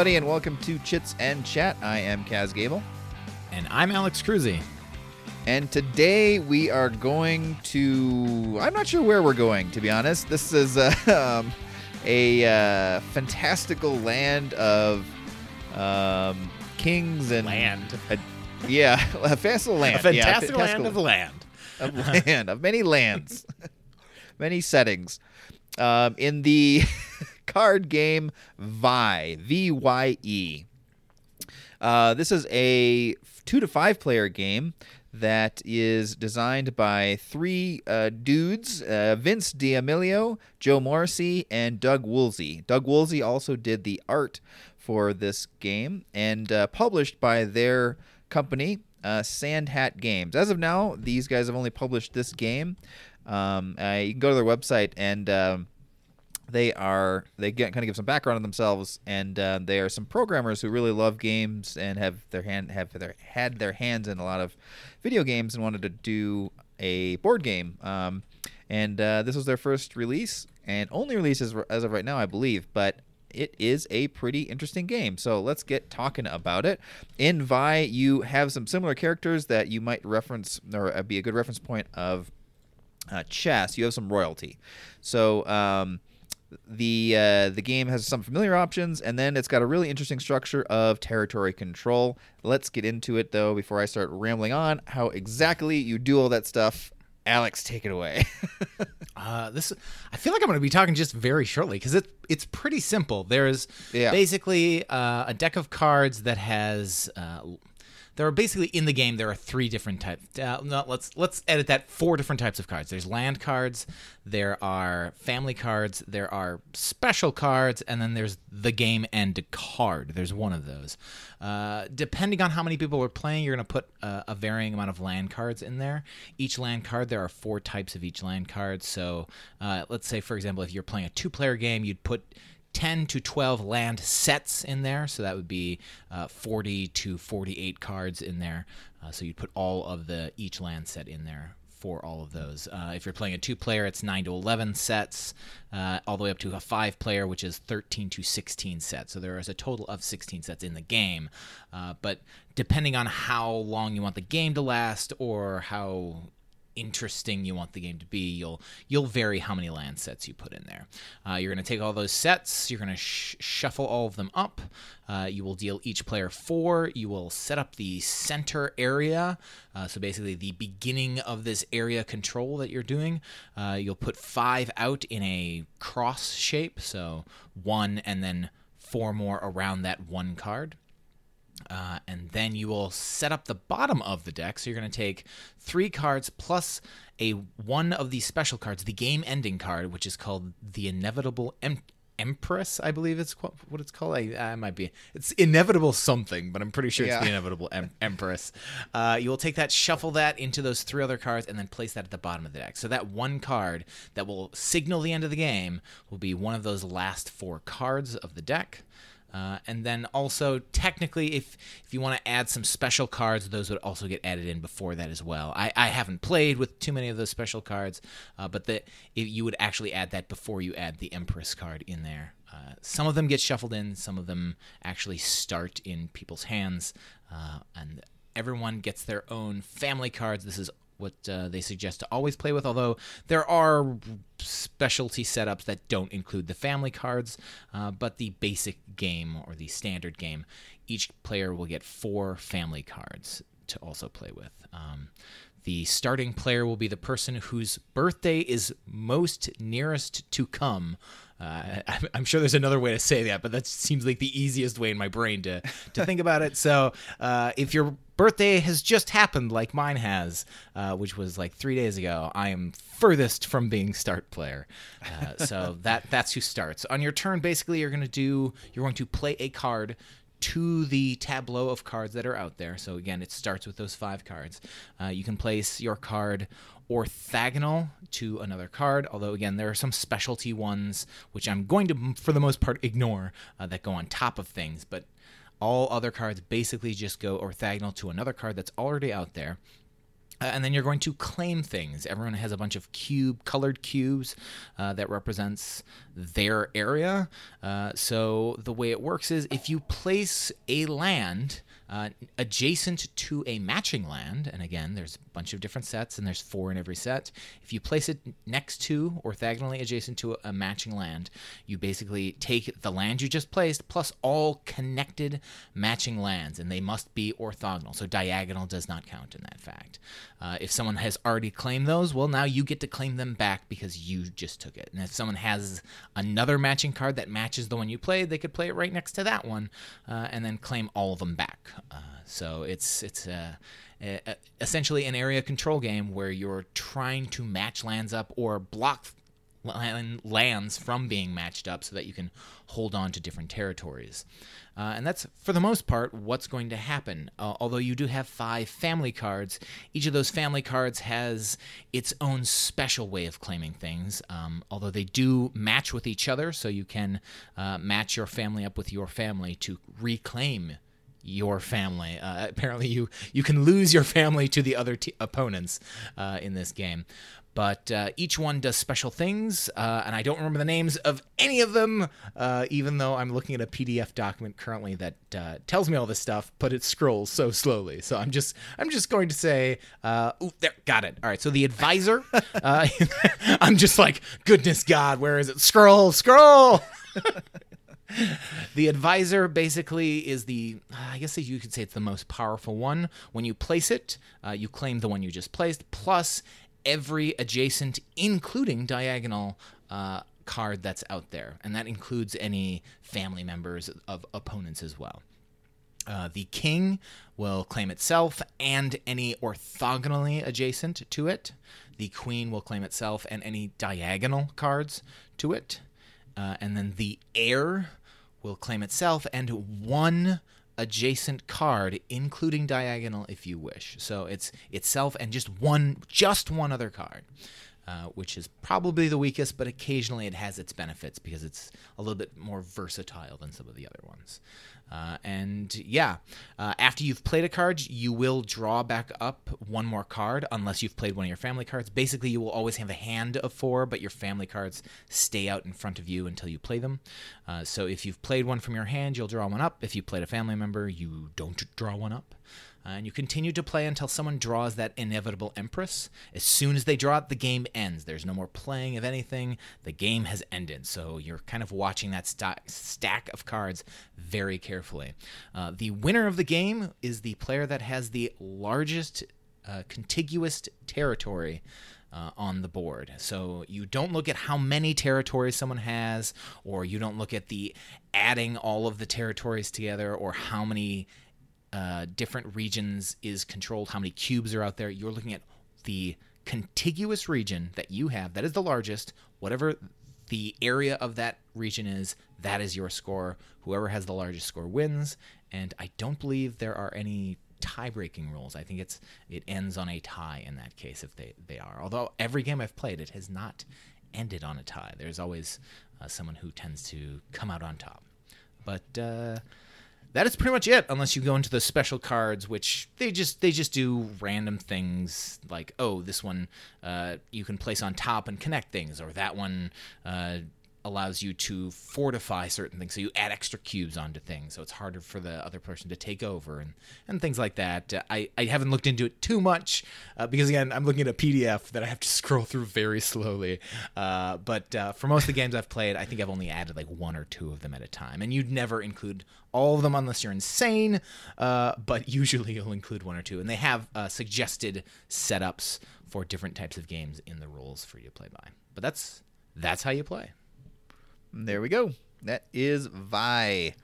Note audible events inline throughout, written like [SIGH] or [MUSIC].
everybody, and welcome to Chits and Chat. I am Kaz Gable. And I'm Alex Cruzy. And today we are going to. I'm not sure where we're going, to be honest. This is uh, [LAUGHS] um, a uh, fantastical land of um, kings and. Land. A, yeah, [LAUGHS] a fantastical land. A fantastical yeah, land of land. [LAUGHS] Of land, of many lands, many settings. Um, in the card game Vye, V Y E. Uh, this is a two to five player game that is designed by three uh, dudes uh, Vince D'Amelio, Joe Morrissey, and Doug Woolsey. Doug Woolsey also did the art for this game and uh, published by their company, uh, Sandhat Games. As of now, these guys have only published this game. Um, you can go to their website and. Um, they are they get kind of give some background on themselves and uh, they are some programmers who really love games and have their hand have their had their hands in a lot of video games and wanted to do a board game um, and uh, this was their first release and only release as, as of right now i believe but it is a pretty interesting game. So let's get talking about it. In Vye, you have some similar characters that you might reference or be a good reference point of uh, chess. You have some royalty. So um, the uh, the game has some familiar options, and then it's got a really interesting structure of territory control. Let's get into it though before I start rambling on how exactly you do all that stuff. Alex, take it away. [LAUGHS] uh, this I feel like I'm going to be talking just very shortly because it it's pretty simple. There's Yeah. basically uh, a deck of cards that has. There are basically in the game there are three different types. Uh, no, let's let's edit that. Four different types of cards. There's land cards, there are family cards, there are special cards, and then there's the game end card. There's one of those. Uh, depending on how many people are playing, you're to put a varying amount of land cards in there. Each land card, there are four types of each land card. So uh, let's say, for example, if you're playing a two-player game, you'd put 10 to 12 land sets in there. So that would be uh, 40 to 48 cards in there. Uh, so you'd put all of the each land set in there for all of those. Uh, if you're playing a two player, it's 9 to 11 sets, uh, all the way up to a five player, which is 13 to 16 sets. So there is a total of 16 sets in the game. Uh, but depending on how long you want the game to last or how interesting you want the game to be, you'll you'll vary how many land sets you put in there. Uh, you're going to take all those sets, you're going to sh- shuffle all of them up. Uh, you will deal each player four. You will set up the center area, uh, so basically the beginning of this area control that you're doing. Uh, you'll put five out in a cross shape, so one and then four more around that one card. Uh, and then you will set up the bottom of the deck. So you're going to take three cards plus a one of these special cards, the game ending card, which is called the Inevitable em- Empress, I believe it's what it's called. I, I might be. It's inevitable something, but I'm pretty sure Yeah. it's the Inevitable em- Empress. Uh, you will take that, shuffle that into those three other cards, and then place that at the bottom of the deck. So that one card that will signal the end of the game will be one of those last four cards of the deck. Uh, and then also, technically, if if you want to add some special cards, those would also get added in before that as well. I, I haven't played with too many of those special cards, uh, but that you would actually add that before you add the Empress card in there. Uh, some of them get shuffled in, some of them actually start in people's hands, uh, and everyone gets their own family cards. This is what uh, they suggest to always play with, although there are specialty setups that don't include the family cards. Uh, but the basic game or the standard game, each player will get four family cards to also play with. Um, the starting player will be the person whose birthday is most nearest to come. Uh, [LAUGHS] I'm- sure there's another way to say that, but that seems like the easiest way in my brain to, to think about it. So, uh, if your birthday has just happened, like mine has, uh, which was like three days ago, I am furthest from being start player. Uh, so [LAUGHS] that that's who starts on your turn. Basically, you're going to do you're going to play a card to the tableau of cards that are out there. So again, it starts with those five cards. Uh, you can place your card orthogonal to another card, although again, there are some specialty ones which I'm going to, for the most part, ignore uh, that go on top of things. But all other cards basically just go orthogonal to another card that's already out there. Uh, and then you're going to claim things. Everyone has a bunch of cube colored cubes uh, that represents their area. Uh, so the way it works is if you place a land uh, adjacent to a matching land, and again, there's bunch of different sets, and there's four in every set. If you place it next to, orthogonally adjacent to a, matching land, you basically take the land you just placed plus all connected matching lands, and they must be orthogonal. So diagonal does not count in that fact. Uh, if someone has already claimed those, well, now you get to claim them back because you just took it. And if someone has another matching card that matches the one you played, they could play it right next to that one, uh, and then claim all of them back. Uh, so it's it's uh, a, essentially an area control game where you're trying to match lands up or block lands from being matched up so that you can hold on to different territories. Uh, and that's, for the most part, what's going to happen. Uh, although you do have five family cards, each of those family cards has its own special way of claiming things. Um, although they do match with each other, so you can uh, match your family up with your family to reclaim your family. Uh, apparently, you you can lose your family to the other t- opponents uh, in this game. But uh, each one does special things, uh, and I don't remember the names of any of them, uh, even though I'm looking at a PDF document currently that uh, tells me all this stuff, but it scrolls so slowly. So I'm just I'm just going to say, ooh, there, got it. All right. So the advisor, [LAUGHS] I'm just like, goodness God, where is it? Scroll, scroll. [LAUGHS] [LAUGHS] the advisor basically is the, I guess you could say it's the most powerful one. When you place it, uh, you claim the one you just placed, plus every adjacent, including diagonal, uh, card that's out there. And that includes any family members of opponents as well. Uh, the king will claim itself and any orthogonally adjacent to it. The queen will claim itself and any diagonal cards to it. Uh, and then the heir will claim itself and one adjacent card, including diagonal if you wish. So it's itself and just one, just one other card. Uh, which is probably the weakest, but occasionally it has its benefits because it's a little bit more versatile than some of the other ones. Uh, and yeah, uh, after you've played a card, you will draw back up one more card unless you've played one of your family cards. Basically, you will always have a hand of four, but your family cards stay out in front of you until you play them. Uh, so if you've played one from your hand, you'll draw one up. If you played a family member, you don't draw one up. Uh, and you continue to play until someone draws that inevitable Empress. As soon as they draw it, the game ends. There's no more playing of anything. The game has ended. So you're kind of watching that st- stack of cards very carefully. Uh, the winner of the game is the player that has the largest uh, contiguous territory. Uh, on the board. So you don't look at how many territories someone has, or you don't look at the adding all of the territories together, or how many uh, different regions is controlled, how many cubes are out there. You're looking at the contiguous region that you have, that is the largest, whatever the area of that region is, that is your score. Whoever has the largest score wins. And I don't believe there are any tie-breaking rules. I think it's it ends on a tie in that case if they they are. Although every game I've played, it has not ended on a tie. There's always uh, someone who tends to come out on top. But uh, that is pretty much it unless you go into the special cards which they just they just do random things like oh this one uh, you can place on top and connect things or that one uh, allows you to fortify certain things. So you add extra cubes onto things, so it's harder for the other person to take over and, and things like that. Uh, I, I haven't looked into it too much uh, because, again, I'm looking at a PDF that I have to [LAUGHS] scroll through very slowly. Uh, but uh, for most of the games I've played, I think I've only added like one or two of them at a time. And you'd never include all of them unless you're insane, uh, but [LAUGHS] usually you'll include one or two. And they have uh, suggested setups for different types of games in the rules for you to play by. But that's that's how you play. There we go. That is Vye.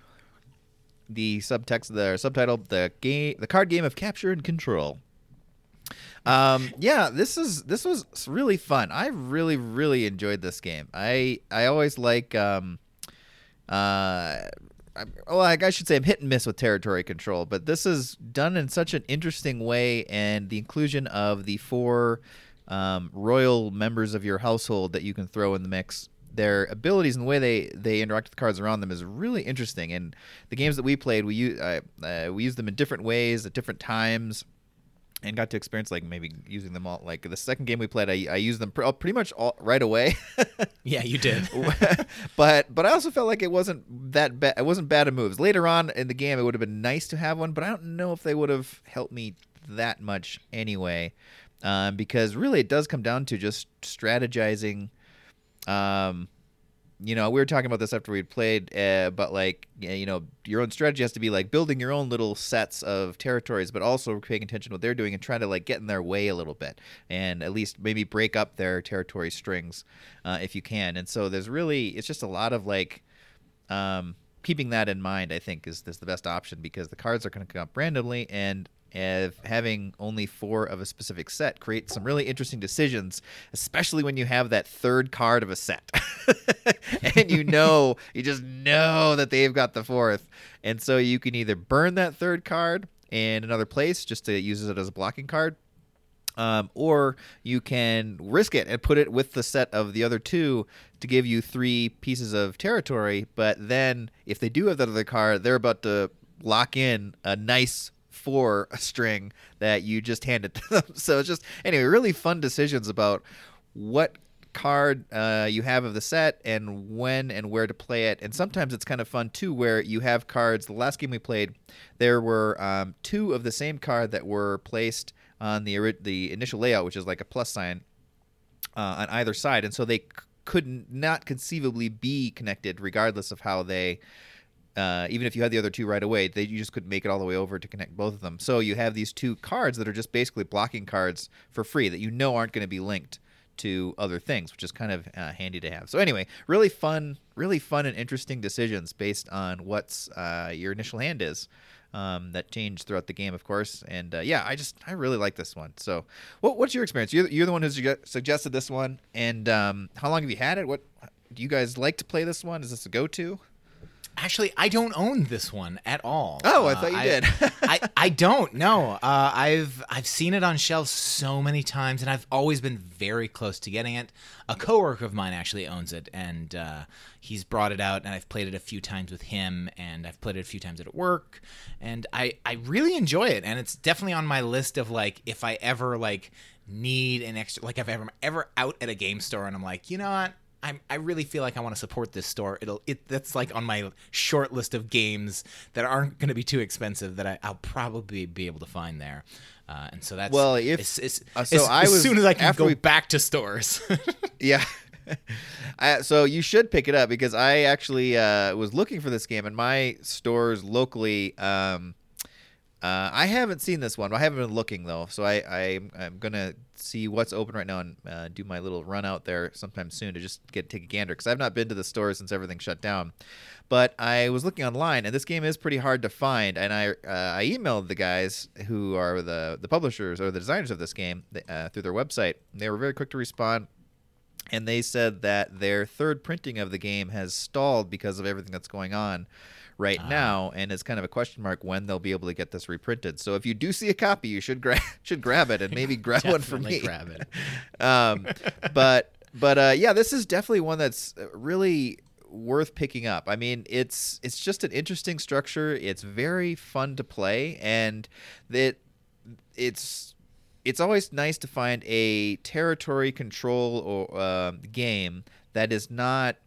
The subtext, the subtitle, the game, the card game of capture and control. Um, yeah, this is this was really fun. I really really enjoyed this game. I I always like um, uh, well, I should say I'm hit and miss with territory control, but this is done in such an interesting way, and the inclusion of the four um, royal members of your household that you can throw in the mix their abilities and the way they they interact with the cards around them is really interesting. And the games that we played, we use uh, uh, we use them in different ways at different times. and got to experience like maybe using them all. Like the second game we played, I, I used them pr- pretty much all right away. [LAUGHS] Yeah, you did. [LAUGHS] but but I also felt like it wasn't that bad. It wasn't bad of moves. Later on in the game, it would have been nice to have one, but I don't know if they would have helped me that much anyway. Um, because really, it does come down to just strategizing. Um, you know, we were talking about this after we'd played, uh, but like, you know, your own strategy has to be like building your own little sets of territories, but also paying attention to what they're doing and trying to like get in their way a little bit and at least maybe break up their territory strings uh, if you can. And so there's really, it's just a lot of like, um, keeping that in mind, I think is, is the best option because the cards are going to come up randomly and of having only four of a specific set creates some really interesting decisions, especially when you have that third card of a set. [LAUGHS] and you know, [LAUGHS] you just know that they've got the fourth. And so you can either burn that third card in another place just to use it as a blocking card. Um, or you can risk it and put it with the set of the other two to give you three pieces of territory. But then, if they do have that other card, they're about to lock in a nice for a string that you just handed to them. [LAUGHS] So it's just anyway, really fun decisions about what card uh, you have of the set and when and where to play it. And sometimes it's kind of fun too, where you have cards. The last game we played, there were um, two of the same card that were placed on the the initial layout, which is like a plus sign uh, on either side, and so they c- could not conceivably be connected, regardless of how they uh, even if you had the other two right away, they, you just couldn't make it all the way over to connect both of them. So you have these two cards that are just basically blocking cards for free that you know aren't going to be linked to other things, which is kind of uh, handy to have. So anyway, really fun, really fun and interesting decisions based on what's uh, your initial hand is. Um, that change throughout the game, of course, and uh, yeah, I just I really like this one. So, what, what's your experience? You're, you're the one who suggested this one, and um, how long have you had it? What do you guys like to play this one? Is this a go-to? Actually, I don't own this one at all. Oh, I thought you I, did. [LAUGHS] I, I don't. No, uh, I've I've seen it on shelves so many times, and I've always been very close to getting it. A coworker of mine actually owns it, and uh, he's brought it out, and I've played it a few times with him, and I've played it a few times at work, and I I really enjoy it, and it's definitely on my list of like if I ever like need an extra like if I'm ever out at a game store and I'm like, you know what, I'm, I really feel like I want to support this store. It'll it that's like on my short list of games that aren't going to be too expensive that I, will probably be able to find there. Uh, and so that's well, if it's, it's, uh, so, as, I as soon as I can go we, back to stores. [LAUGHS] yeah. [LAUGHS] I, so you should pick it up because I actually uh, was looking for this game, and my stores locally. Um, uh, I haven't seen this one. I haven't been looking though, so I, I I'm gonna see what's open right now and uh, do my little run out there sometime soon to just get take a gander because I've not been to the store since everything shut down. But I was looking online, and this game is pretty hard to find. And I uh, I emailed the guys who are the the publishers or the designers of this game uh, through their website. They were very quick to respond. And they said that their third printing of the game has stalled because of everything that's going on right uh, now, and it's kind of a question mark when they'll be able to get this reprinted. So if you do see a copy, you should grab [LAUGHS] should grab it and maybe [LAUGHS] grab one for me. Grab it. [LAUGHS] um, but but uh, yeah, this is definitely one that's really worth picking up. I mean, it's it's just an interesting structure. It's very fun to play, and it it's it's always nice to find a territory control or uh, game that is not uh,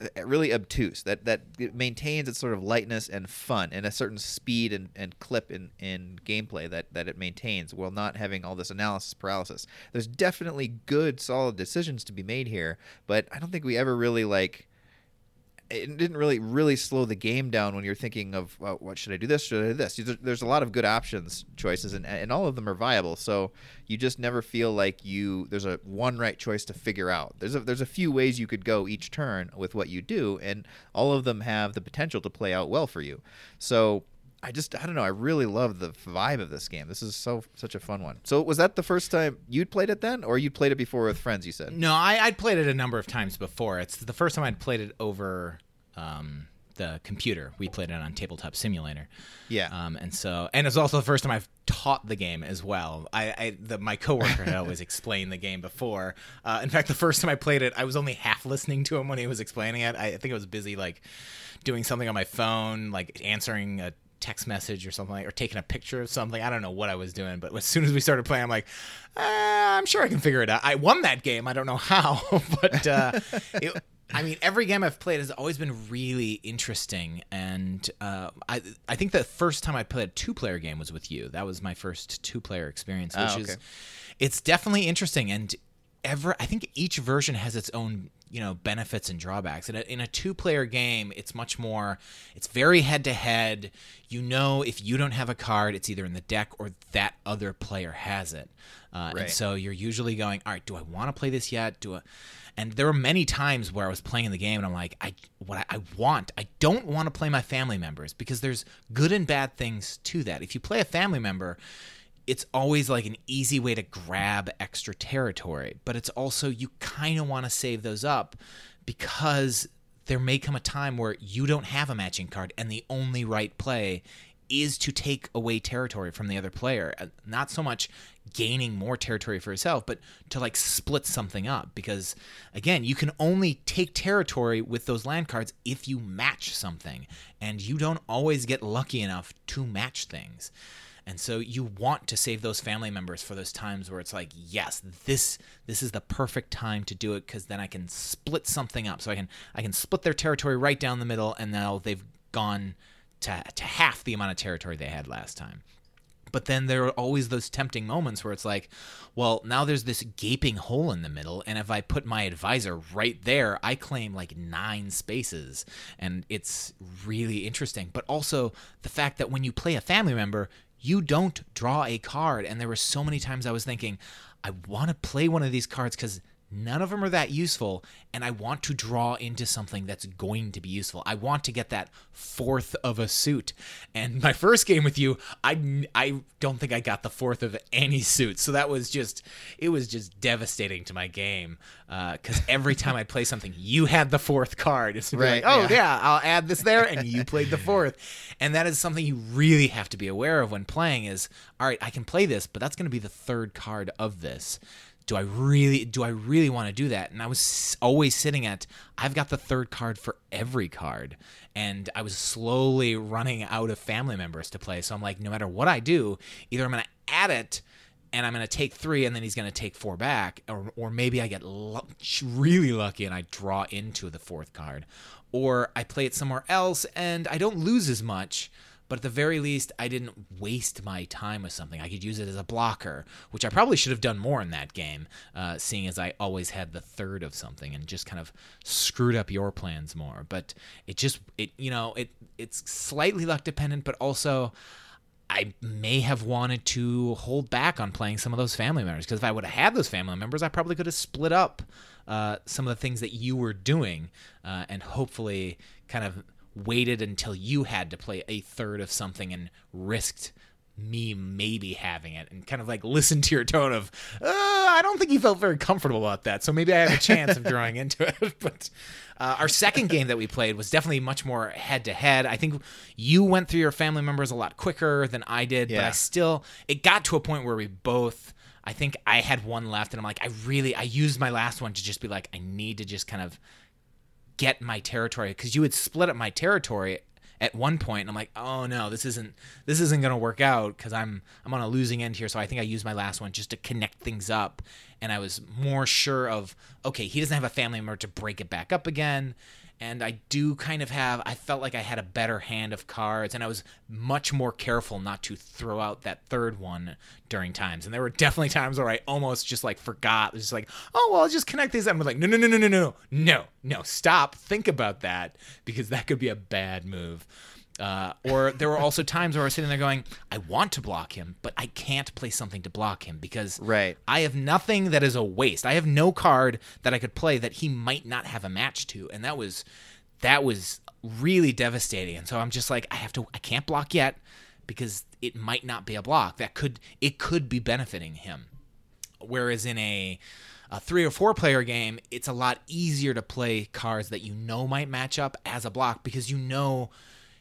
Uh, really obtuse that that maintains its sort of lightness and fun and a certain speed and, and clip in, in gameplay that, that it maintains while not having all this analysis paralysis. There's definitely good solid decisions to be made here but i don't think we ever really like it didn't really really slow the game down when you're thinking of well, what should I do this should I do this? There's a lot of good options choices and, and all of them are viable. So you just never feel like you there's a one right choice to figure out. There's a there's a few ways you could go each turn with what you do and all of them have the potential to play out well for you. So I just I don't know I really love the vibe of this game this is so such a fun one so was that the first time you'd played it then or you'd played it before with friends you said no I, I'd played it a number of times before it's the first time I'd played it over um, the computer. We played it on Tabletop Simulator. Yeah. Um, and so, and it's also the first time I've taught the game as well. I, I the, my coworker had always [LAUGHS] explained the game before. Uh, in fact, the first time I played it, I was only half listening to him when he was explaining it. I, I think I was busy like doing something on my phone, like answering a text message or something, or taking a picture of something. I don't know what I was doing, but as soon as we started playing, I'm like, uh, I'm sure I can figure it out. I won that game. I don't know how, [LAUGHS] but uh, [LAUGHS] it, I mean, every game I've played has always been really interesting, and uh, I I think the first time I played a two player game was with you. That was my first two player experience, which Oh, okay. is it's definitely interesting and ever I think each version has its own you know benefits and drawbacks. In a, in a two player game, it's much more. It's very head to head. You know, if you don't have a card, it's either in the deck or that other player has it. Uh, Right. And so you're usually going, all right, do I want to play this yet? Do I? And there were many times where I was playing in the game and I'm like, I what I, I want, I don't want to play my family members because there's good and bad things to that. If you play a family member, it's always like an easy way to grab extra territory, but it's also you kind of want to save those up because there may come a time where you don't have a matching card and the only right play is to take away territory from the other player. Uh, Not so much gaining more territory for yourself, but to like split something up because again, you can only take territory with those land cards if you match something and you don't always get lucky enough to match things. And so you want to save those family members for those times where it's like, yes, this this is the perfect time to do it because then I can split something up. So I can I can split their territory right down the middle, and now they've gone to to half the amount of territory they had last time. But then there are always those tempting moments where it's like, well, now there's this gaping hole in the middle, and if I put my advisor right there, I claim like nine spaces, and it's really interesting. But also the fact that when you play a family member, you don't draw a card, and there were so many times I was thinking, I want to play one of these cards because none of them are that useful and i want to draw into something that's going to be useful. I want to get that fourth of a suit. And my first game with you i i don't think i got the fourth of any suit. So that was just it was just devastating to my game uh, because every time i play something you had the fourth card. It's Right, like oh yeah. yeah i'll add this there and you played the fourth. And that is something you really have to be aware of when playing is all right i can play this but that's going to be the third card of this do I really do I really want to do that? And I was always sitting at I've got the third card for every card and I was slowly running out of family members to play. So I'm like no matter what I do, either I'm to add it and I'm going to take 3 and then he's going to take 4 back or or maybe I get lu- really lucky and I draw into the fourth card or I play it somewhere else and I don't lose as much but at the very least, I didn't waste my time with something. I could use it as a blocker, which I probably should have done more in that game, uh, seeing as I always had the third of something and just kind of screwed up your plans more. But it just, it you know, it it's slightly luck dependent, but also. I may have wanted to hold back on playing some of those family members because if I would have had those family members, I probably could have split up uh, some of the things that you were doing uh, and hopefully kind of waited until you had to play a third of something and risked me maybe having it and kind of like listen to your tone of uh, i don't think you felt very comfortable about that so maybe i have a chance of drawing [LAUGHS] into it. [LAUGHS] But uh, our second game that we played was definitely much more head to head i think you went through your family members a lot quicker than i did but i still it got to a point where we both i think i had one left and i'm like i really i used my last one to just be like i need to just kind of get my territory because you had split up my territory at one point and I'm like, oh no, this isn't this isn't gonna work out because I'm I'm on a losing end here. So I think I used my last one just to connect things up, and I was more sure of okay, he doesn't have a family member to break it back up again. And I do kind of have, I felt like I had a better hand of cards, and I was much more careful not to throw out that third one during times. And there were definitely times where I almost just like forgot. Just like, oh, well, I'll just connect these. up. I'm like, no, no, no, no, no, no, no, no, stop. Think about that because that could be a bad move. Uh, or there were also times where I was sitting there going, I want to block him, but I can't play something to block him because Right. I have nothing that is a waste. I have no card that I could play that he might not have a match to, and that was that was really devastating. And so I'm just like, I have to, I can't block yet because it might not be a block that could it could be benefiting him. Whereas in a a three or four player game, it's a lot easier to play cards that you know might match up as a block because you know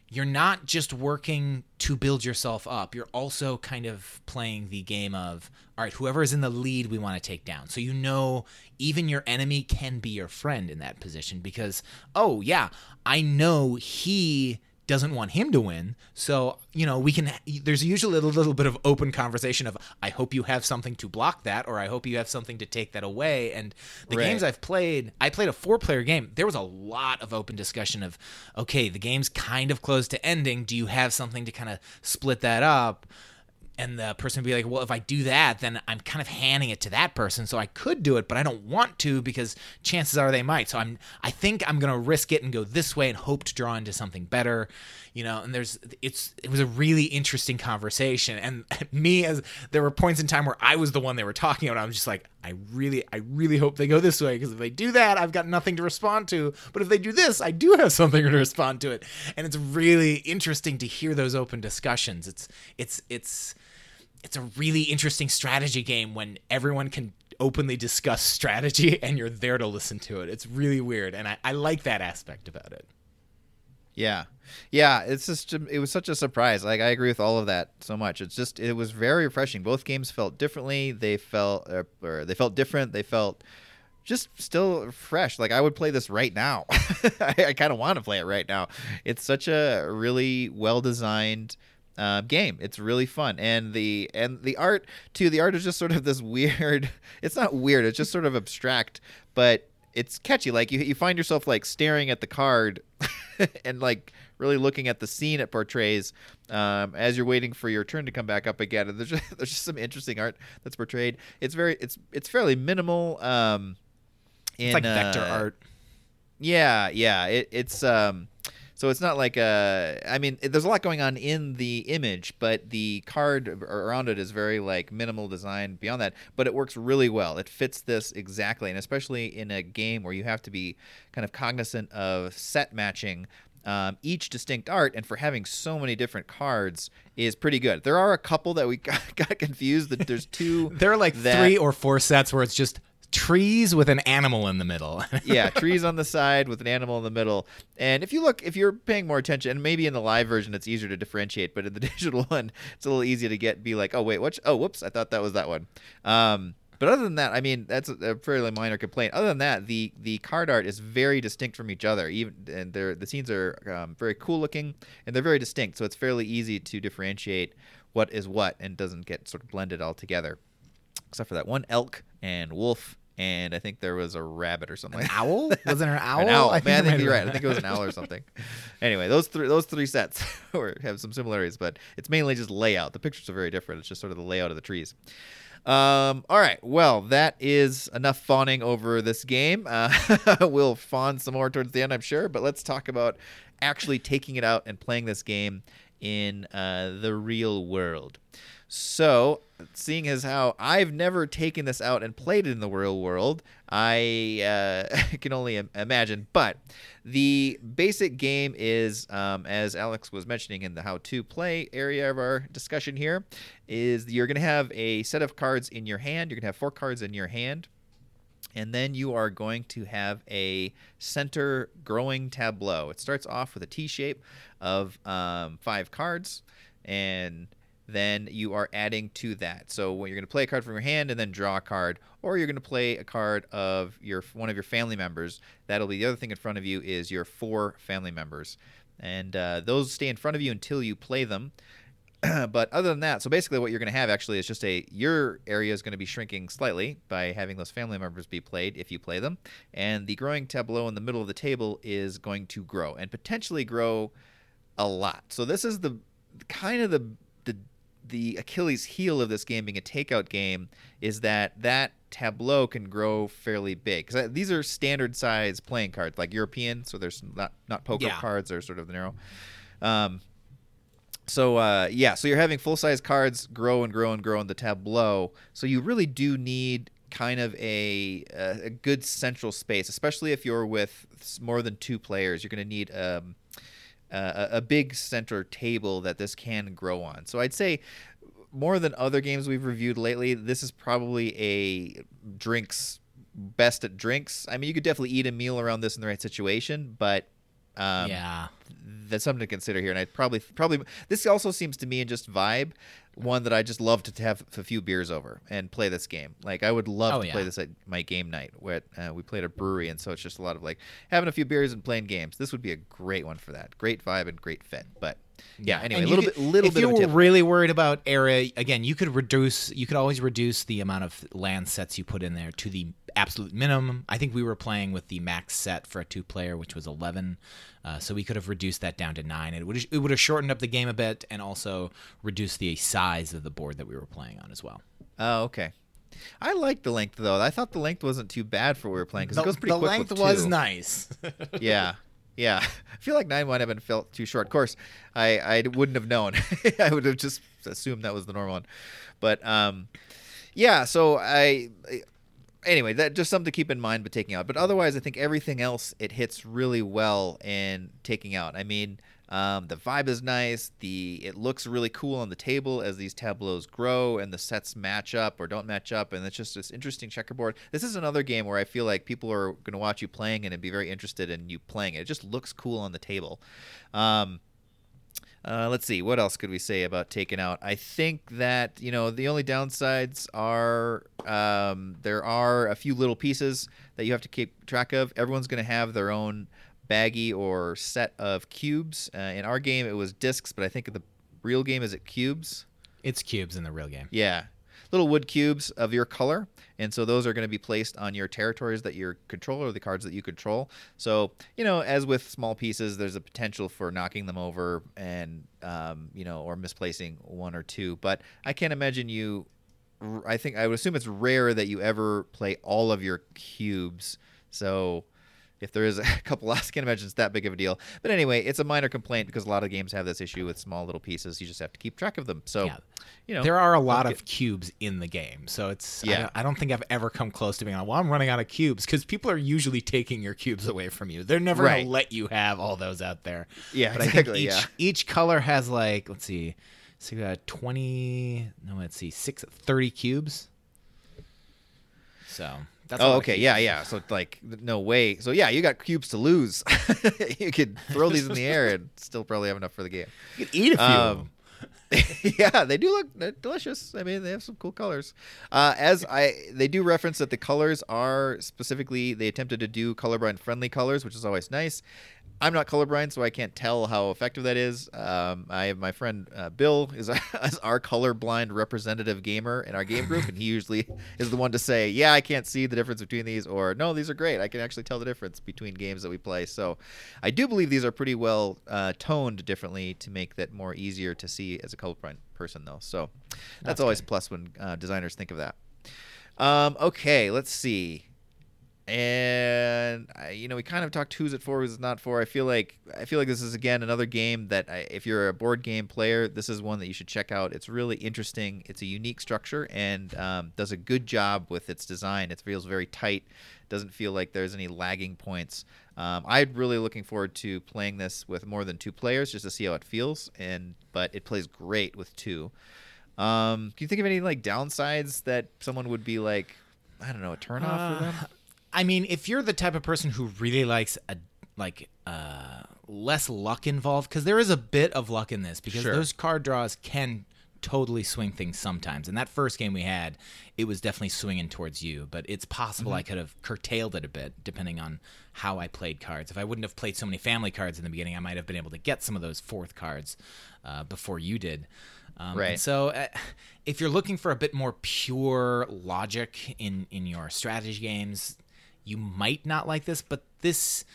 you're not just working to build yourself up. You're also kind of playing the game of, all right, whoever is in the lead, we want to take down. So you know, even your enemy can be your friend in that position because, oh, yeah, I know he doesn't want him to win. So, you know, we can, there's usually a little bit of open conversation of, I hope you have something to block that, or I hope you have something to take that away. And the Right. games I've played, I played a four player game. There was a lot of open discussion of, okay, the game's kind of close to ending. Do you have something to kind of split that up? And the person would be like, "Well, if I do that, then I'm kind of handing it to that person, so I could do it, but I don't want to because chances are they might. So I'm, I think I'm gonna risk it and go this way and hope to draw into something better, you know. And there's, it's, it was a really interesting conversation, and [LAUGHS] me as there were points in time where I was the one they were talking about. I was just like, I really, I really hope they go this way because if they do that, I've got nothing to respond to. But if they do this, I do have [LAUGHS] something to respond to it, and it's really interesting to hear those open discussions. It's, it's, it's it's a really interesting strategy game when everyone can openly discuss [LAUGHS] strategy and you're there to listen to it. It's really weird, and I, I like that aspect about it. Yeah, yeah. It's just it was such a surprise. Like I agree with all of that so much. It's just it was very refreshing. Both games felt differently. They felt uh, or they felt different. They felt just still fresh. Like I would play this right now. [LAUGHS] I, I kind of want to play it right now. It's such a really well designed uh, game. It's really fun, and the and the art too. The art is just sort of this [LAUGHS] weird. It's not weird. It's just sort of abstract, but it's catchy. Like you, you find yourself like staring at the card, [LAUGHS] and like really looking at the scene it portrays um, as you're waiting for your turn to come back up again. And there's just, [LAUGHS] there's just some interesting art that's portrayed. It's very it's it's fairly minimal. Um, in, It's like vector uh, art. yeah, yeah. It, it's um, so it's not like a. I mean, there's a lot going on in the image, but the card around it is very like minimal design. Beyond that, but it works really well. It fits this exactly, and especially in a game where you have to be kind of cognizant of set matching. Um, each distinct art, and for having so many different cards, is pretty good. There are a couple that we [LAUGHS] got, got confused. That there's two. [LAUGHS] There are like three or four sets where it's just trees with an animal in the middle. [LAUGHS] yeah, trees on the side with an animal in the middle. And if you look, if you're paying more attention, and maybe in the live version it's easier to differentiate, but in the [LAUGHS] digital one, it's a little easy to get be like, oh wait, what? Oh, whoops, I thought that was that one. Um, but other than that, I mean, that's a, fairly minor complaint. Other than that, the the card art is very distinct from each other. Even and they're, the scenes are um, very cool looking, and they're very distinct. So it's fairly easy to differentiate what is what, and doesn't get sort of blended all together. Except for that one elk and wolf, and I think there was a rabbit or something. An owl? Wasn't there an [LAUGHS] owl? An owl. I Man, I think you're right. I think it was an owl or something. Anyway, those three those three sets [LAUGHS] have some similarities, but it's mainly just layout. The pictures are very different. It's just sort of the layout of the trees. Um, all right. Well, that is enough fawning over this game. Uh, [LAUGHS] we'll fawn some more towards the end, I'm sure. But let's talk about actually taking it out and playing this game in uh, the real world. So, seeing as how I've never taken this out and played it in the real world, I uh, [LAUGHS] can only im- imagine. But the basic game is, um, as Alex was mentioning in the how-to play area of our discussion here, is you're going to have a set of cards in your hand. You're going to have four cards in your hand. And then you are going to have a center growing tableau. It starts off with a T shape of um, five cards, and then you are adding to that. So when you're going to play a card from your hand and then draw a card, or you're going to play a card of your one of your family members. That'll be the other thing in front of you is your four family members, and uh, those stay in front of you until you play them. [CLEARS THROAT] but other than that, so basically what you're going to have actually is just a your area is going to be shrinking slightly by having those family members be played if you play them, and the growing tableau in the middle of the table is going to grow and potentially grow a lot. So this is the kind of the the the Achilles heel of this game being a takeout game is that that tableau can grow fairly big because these are standard size playing cards like European, so there's not not poker Yeah. cards or sort of narrow. Um, so uh, yeah, so you're having full size cards grow and grow and grow in the tableau. So you really do need kind of a a, good central space, especially if you're with more than two players. You're going to need um, a, a big center table that this can grow on. So I'd say more than other games we've reviewed lately, this is probably a drinks best at drinks. I mean, you could definitely eat a meal around this in the right situation, but Um, yeah. that's something to consider here. And I probably probably this also seems to me and just vibe one that I just love to have a few beers over and play this game. Like I would love Oh, to yeah. play this at my game night where uh, we played a brewery, and so it's just a lot of like having a few beers and playing games. This would be a great one for that. Great vibe and great fit. But yeah, anyway, a little could- bit, little if bit you were tip. really worried about area, again, you could reduce. You could always reduce the amount of land sets you put in there to the absolute minimum. I think we were playing with the max set for a two-player, which was eleven. Uh, so we could have reduced that down to nine. It would it would have shortened up the game a bit and also reduced the size of the board that we were playing on as well. Oh, okay. I like the length though. I thought the length wasn't too bad for what we were playing because it goes pretty the length was nice. [LAUGHS] yeah yeah. [LAUGHS] I feel like 9 might have been felt too short. Of course i i wouldn't have known. [LAUGHS] I would have just assumed that was the normal one. But um yeah so i anyway that just something to keep in mind but taking out. But otherwise i think everything else it hits really well in taking out. I mean um, the vibe is nice. The it looks really cool on the table as these tableaus grow and the sets match up or don't match up, and it's just this interesting checkerboard. This is another game where I feel like people are going to watch you playing it and be very interested in you playing it. It just looks cool on the table. Um, uh, let's see. What else could we say about Taken Out? I think that you know the only downsides are um, there are a few little pieces that you have to keep track of. Everyone's going to have their own baggie or set of cubes. Uh, in our game, it was discs, but I think the real game is it cubes? it's cubes in the real game. Yeah. Little wood cubes of your color. And so those are going to be placed on your territories that you control or the cards that you control. So, you know, as with small pieces, there's a potential for knocking them over and, um, you know, or misplacing one or two. But I can't imagine you. I think I would assume it's rare that you ever play all of your cubes. So if there is a [LAUGHS] couple, I can't imagine it's that big of a deal. But anyway, it's a minor complaint because a lot of games have this issue with small little pieces. You just have to keep track of them. So, Yeah. you know, there are a lot okay. of cubes in the game, so it's I Yeah. don't, I don't think I've ever come close to being like, well, I'm running out of cubes because people are usually taking your cubes away from you. They're never Right. gonna let you have all those out there. Yeah, but I exactly, think each yeah. each color has like let's see, so you got 20. No, let's see, six 30 cubes. So that's Oh, okay. Yeah, yeah. So like, no way. So yeah, you got cubes to lose. [LAUGHS] you could throw these in the air and still probably have enough for the game. You could eat a few. of Um. [LAUGHS] yeah, they do look delicious. I mean, they have some cool colors. Uh, as I, they do reference that the colors are specifically they attempted to do colorblind friendly colors, which is always nice. I'm not colorblind, so I can't tell how effective that is. Um, I have my friend uh, Bill is, [LAUGHS] is our colorblind representative gamer in our game group, and he [LAUGHS] usually is the one to say, "Yeah, I can't see the difference between these," or "No, these are great. I can actually tell the difference between games that we play." So, I do believe these are pretty well uh, toned differently to make that more easier to see as a colorblind person, though. So, that's, That's always a plus when uh, designers think of that. Um, okay, let's see and I, you know we kind of talked who's it for who's it not for. I feel like i feel like this is again another game that I, if you're a board game player this is one that you should check out. It's really interesting. It's a unique structure and um, does a good job with its design. It feels very tight. Doesn't feel like there's any lagging points. Um, i'm really looking forward to playing this with more than two players just to see how it feels. And but it plays great with two. Um, can you think of any like downsides that someone would be like i don't know a turn off for them? Uh, I mean, if you're the type of person who really likes a like uh, less luck involved, because there is a bit of luck in this, because Sure. those card draws can totally swing things sometimes. And that first game we had, it was definitely swinging towards you, but it's possible Mm-hmm. I could have curtailed it a bit depending on how I played cards. If I wouldn't have played so many family cards in the beginning, I might have been able to get some of those fourth cards uh, before you did. Um, Right. so, uh, if you're looking for a bit more pure logic in in your strategy games, you might not like this. But this,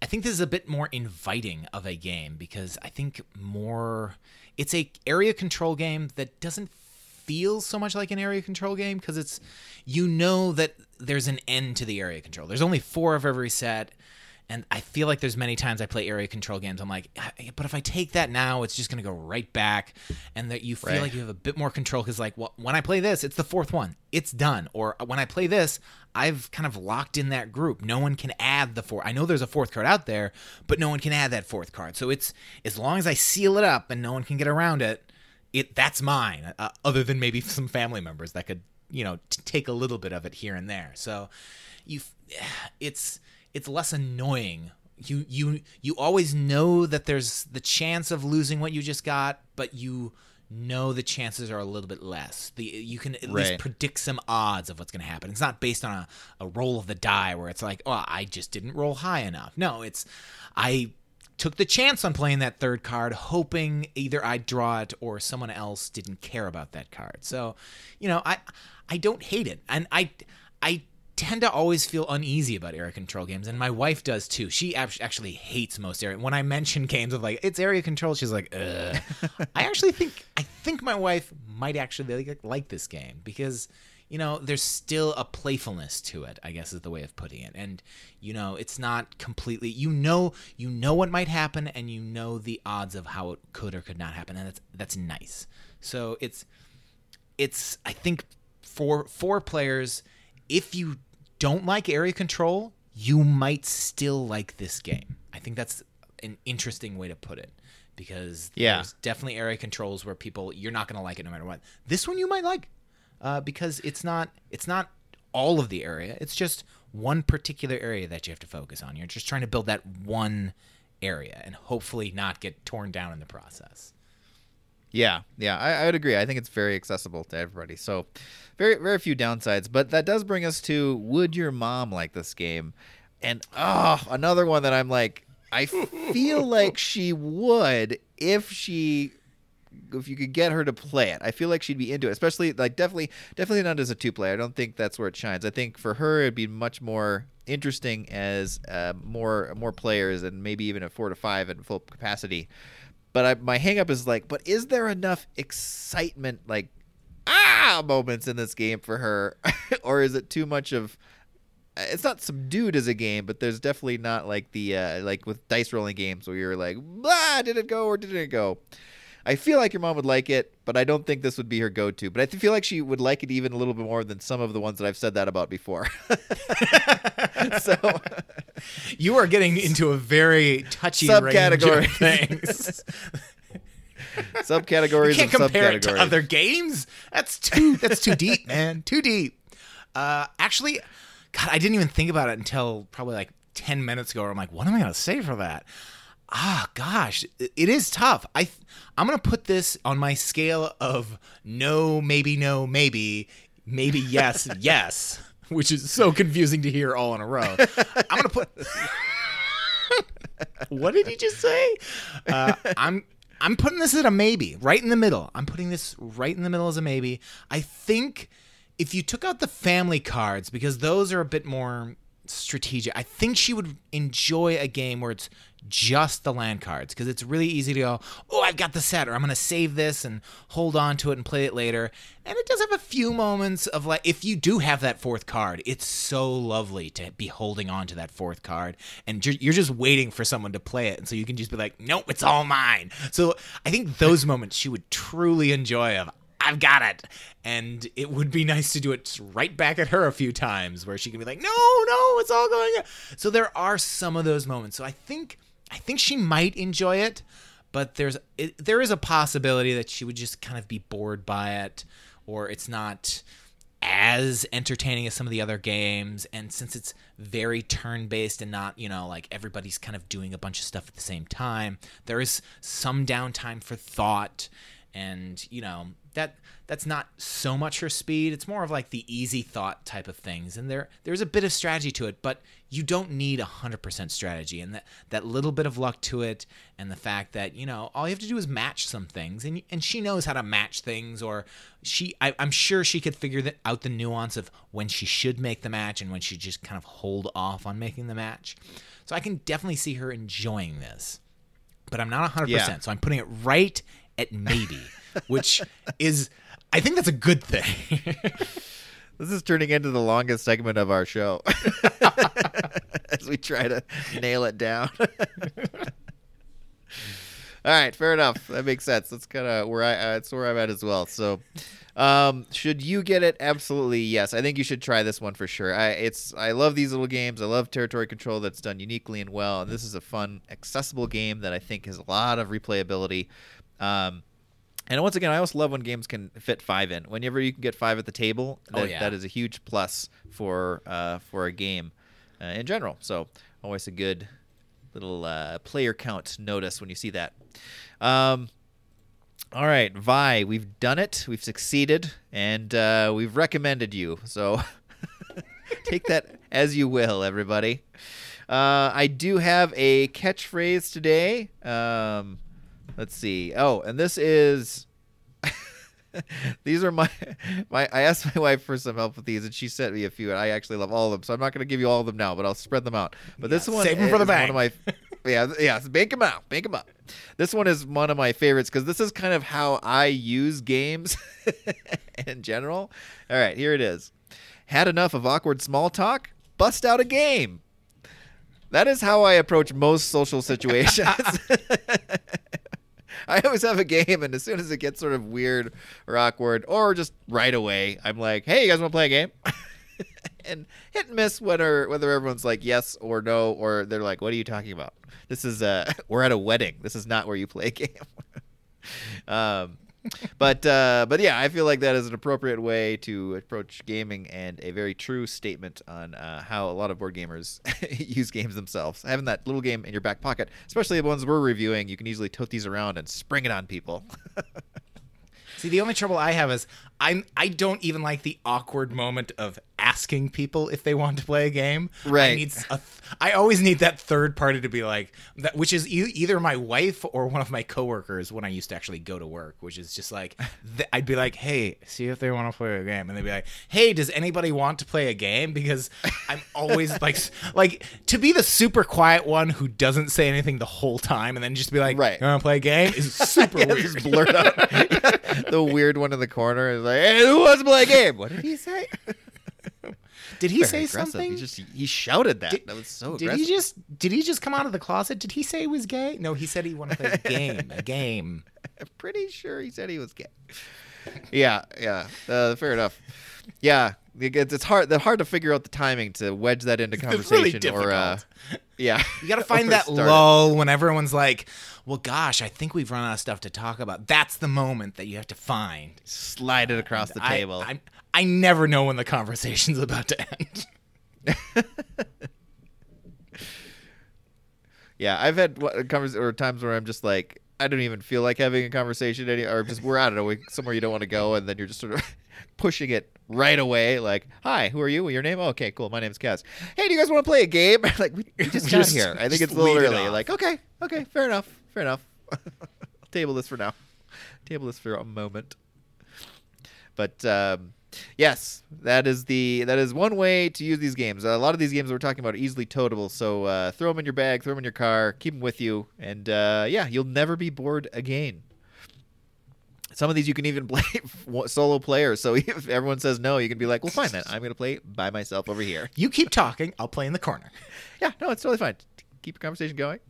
I think, this is a bit more inviting of a game because I think more. It's a area control game that doesn't feel so much like an area control game because it's you know that there's an end to the area control. There's only four of every set. And I feel like there's many times I play area control games. I'm like, "Ah, but if I take that now, it's just going to go right back. And that you feel Right. like you have a bit more control because, like, well, when I play this, it's the fourth one. It's done. Or when I play this, I've kind of locked in that group. No one can add the four. I know there's a fourth card out there, but no one can add that fourth card. So it's as long as I seal it up and no one can get around it, it that's mine. Uh, other than maybe [LAUGHS] some family members that could, you know, t- take a little bit of it here and there. So you, [SIGHS] it's it's less annoying you you you always know that there's the chance of losing what you just got, but you know the chances are a little bit less. The you can at least predict some odds of what's going to happen. It's not based on a, a roll of the die where it's like, oh, I just didn't roll high enough. No, it's I took the chance on playing that third card, hoping either I'd draw it or someone else didn't care about that card. So, you know, I I don't hate it, and I I tend to always feel uneasy about area control games, and my wife does too. She actually hates most area. When I mention games of like it's area control, she's like, Ugh. I actually think I think my wife might actually like, like this game because you know there's still a playfulness to it. I guess is the way of putting it, and you know it's not completely. You know you know what might happen, and you know the odds of how it could or could not happen, and that's that's nice. So it's it's I think for four players, if you don't like area control, you might still like this game. I think that's an interesting way to put it because Yeah. there's definitely area controls where people you're not going to like it no matter what. This one you might like uh, because it's not it's not all of the area. It's just one particular area that you have to focus on. You're just trying to build that one area and hopefully not get torn down in the process. Yeah, yeah, I, I would agree. I think it's very accessible to everybody. So, very, very few downsides. But that does bring us to would your mom like this game? And oh, another one that I'm like, I feel [LAUGHS] like she would if she, if you could get her to play it. I feel like she'd be into it, especially like definitely, definitely not as a two player. I don't think that's where it shines. I think for her it'd be much more interesting as uh, more more players and maybe even a four to five at full capacity but I, my hang up is like, but is there enough excitement, like ah moments in this game for her, [LAUGHS] or is it too much of? It's not subdued as a game, but there's definitely not like the uh, like with dice rolling games where you're like, ah, did it go or didn't it go? I feel like your mom would like it, but I don't think this would be her go-to. But I feel like she would like it even a little bit more than some of the ones that I've said that about before. [LAUGHS] so [LAUGHS] You are getting into a very touchy Subcategory. things. [LAUGHS] subcategories You can't of compare it to other games. That's too that's too deep, man. Too deep. Uh, actually, God, I didn't even think about it until probably like ten minutes ago. Where I'm like, what am I gonna say for that? Ah, gosh, it is tough. i i'm gonna put this on my scale of no, maybe, no, maybe, maybe, yes, [LAUGHS] yes, which is so confusing to hear all in a row. I'm gonna put. [LAUGHS] what did he just say? Uh, I'm I'm putting this at a maybe, right in the middle. I'm putting this right in the middle as a maybe. I think if you took out the family cards because those are a bit more strategic, I think she would enjoy a game where it's just the land cards because it's really easy to go, oh, I've got the set, or I'm going to save this and hold on to it and play it later. And it does have a few moments of like, if you do have that fourth card, it's so lovely to be holding on to that fourth card and you're just waiting for someone to play it. And so you can just be like, nope, it's all mine. So I think those moments she would truly enjoy of, I've got it. And it would be nice to do it right back at her a few times where she can be like, no, no, it's all going. So there are some of those moments. So I think I think she might enjoy it, but there's it, there is a possibility that she would just kind of be bored by it or it's not as entertaining as some of the other games and since it's very turn based and not you know like everybody's kind of doing a bunch of stuff at the same time there is some downtime for thought and you know that that's not so much her speed. It's more of like the easy thought type of things. And there there's a bit of strategy to it but you don't need 100% strategy. And that that little bit of luck to it and the fact that you know all you have to do is match some things. And and she knows how to match things or she I, i'm sure she could figure that out the nuance of when she should make the match and when she just kind of hold off on making the match. So i can definitely see her enjoying this but I'm not 100%. Yeah. So I'm putting it right at maybe, which is, I think that's a good thing. [LAUGHS] This is turning into the longest segment of our show [LAUGHS] as we try to nail it down. [LAUGHS] All right, fair enough. That makes sense. That's kind of where I. Uh, that's where I'm at as well. So, um, should you get it? Absolutely, yes. I think you should try this one for sure. I it's I love these little games. I love territory control that's done uniquely and well. And this is a fun, accessible game that I think has a lot of replayability. Um, and once again, I also love when games can fit five in. Whenever you can get five at the table, Oh, yeah. that is a huge plus for uh, for a game uh, in general. So always a good little uh, player count notice when you see that. Um, all right, Vye, we've done it. We've succeeded, and uh, we've recommended you. So [LAUGHS] take that as you will, everybody. Uh, I do have a catchphrase today. Um, let's see. Oh, and this is. [LAUGHS] these are my my. I asked my wife for some help with these, and she sent me a few. And I actually love all of them, so I'm not going to give you all of them now, but I'll spread them out. But this Yeah, one save 'em for the bank. one of my. [LAUGHS] Yeah, yeah. Bank them out. Bank them up. This one is one of my favorites because this is kind of how I use games [LAUGHS] in general. All right, here it is. Had enough of awkward small talk? Bust out a game. That is how I approach most social situations. I always have a game, and as soon as it gets sort of weird or awkward, or just right away, I'm like, "Hey, you guys want to play a game?" [LAUGHS] and hit and miss whether whether everyone's like yes or no, or they're like, "What are you talking about?" This is uh, [LAUGHS] we're at a wedding. This is not where you play a game. [LAUGHS] um, but uh, but yeah, I feel like that is an appropriate way to approach gaming and a very true statement on uh, how a lot of board gamers [LAUGHS] use games themselves. Having that little game in your back pocket, especially the ones we're reviewing, you can easily tote these around and spring it on people. [LAUGHS] See, the only trouble I have is I'm I don't even like the awkward moment of asking people if they want to play a game. I Right. need s- a th- I always need that third party to be like that, which is e- either my wife or one of my coworkers when I used to actually go to work, which is just like [LAUGHS] th- I'd be like, "Hey, see if they want to play a game," and they'd be like, "Hey, does anybody want to play a game?" Because I'm always like, [LAUGHS] like to be the super quiet one who doesn't say anything the whole time, and then just be like, Right. "You want to play a game?" is [LAUGHS] super Yeah, weird. just blurt out. The weird one in the corner is like, "Hey, who wants to play a game?" What did he say? [LAUGHS] Did he Very say aggressive. something? He just he shouted that. Did- that was so Did aggressive. he just did he just come out of the closet? Did he say he was gay? No, he said he wanted to play a [LAUGHS] game. A game. I'm pretty sure he said he was gay. Yeah, yeah. Uh, fair enough. Yeah, it's hard. Hard to figure out the timing to wedge that into [LAUGHS] really conversation. or uh, yeah, You got to find that lull when everyone's like, "Well, gosh, I think we've run out of stuff to talk about." That's the moment that you have to find. Slide it across the I- table. I, I never know when the conversation's [LAUGHS] about to end. Yeah, I've had convers- or times where I'm just like, I don't even feel like having a conversation any, or just we're I don't know somewhere you don't want to go, and then you're just sort of [LAUGHS] pushing it right away. Like, hi, who are you? Your name? Oh, okay, cool. My name's Kaz. Hey, do you guys want to play a game? [LAUGHS] like, we, we just got Just- here. I think it's a little early. Like, okay, okay, fair enough, fair enough. I'll [LAUGHS] table this for now. Table this for a moment. But um, yes, that is the that is one way to use these games. a lot of these games we're talking about are easily totable, so uh, throw them in your bag, throw them in your car, keep them with you, and uh, yeah, you'll never be bored again. Some of these you can even [LAUGHS] play [LAUGHS] solo player. So if everyone says no, you can be like, "Well, fine then. I'm going to play by myself over here." You keep talking. I'll play in the corner. Yeah, no, it's totally fine. Keep your conversation going.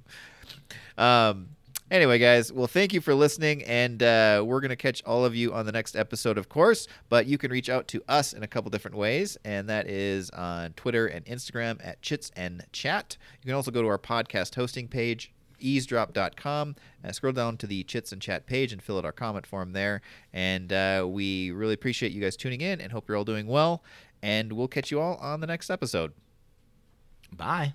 Um. Anyway, guys, well, thank you for listening, and uh, we're gonna catch all of you on the next episode, of course. But you can reach out to us in a couple different ways, and that is on Twitter and Instagram at Chits and Chat. You can also go to our podcast hosting page, eavesdrop.com, and scroll down to the Chits and Chat page and fill out our comment form there. And uh, we really appreciate you guys tuning in, and hope you're all doing well. And we'll catch you all on the next episode. Bye.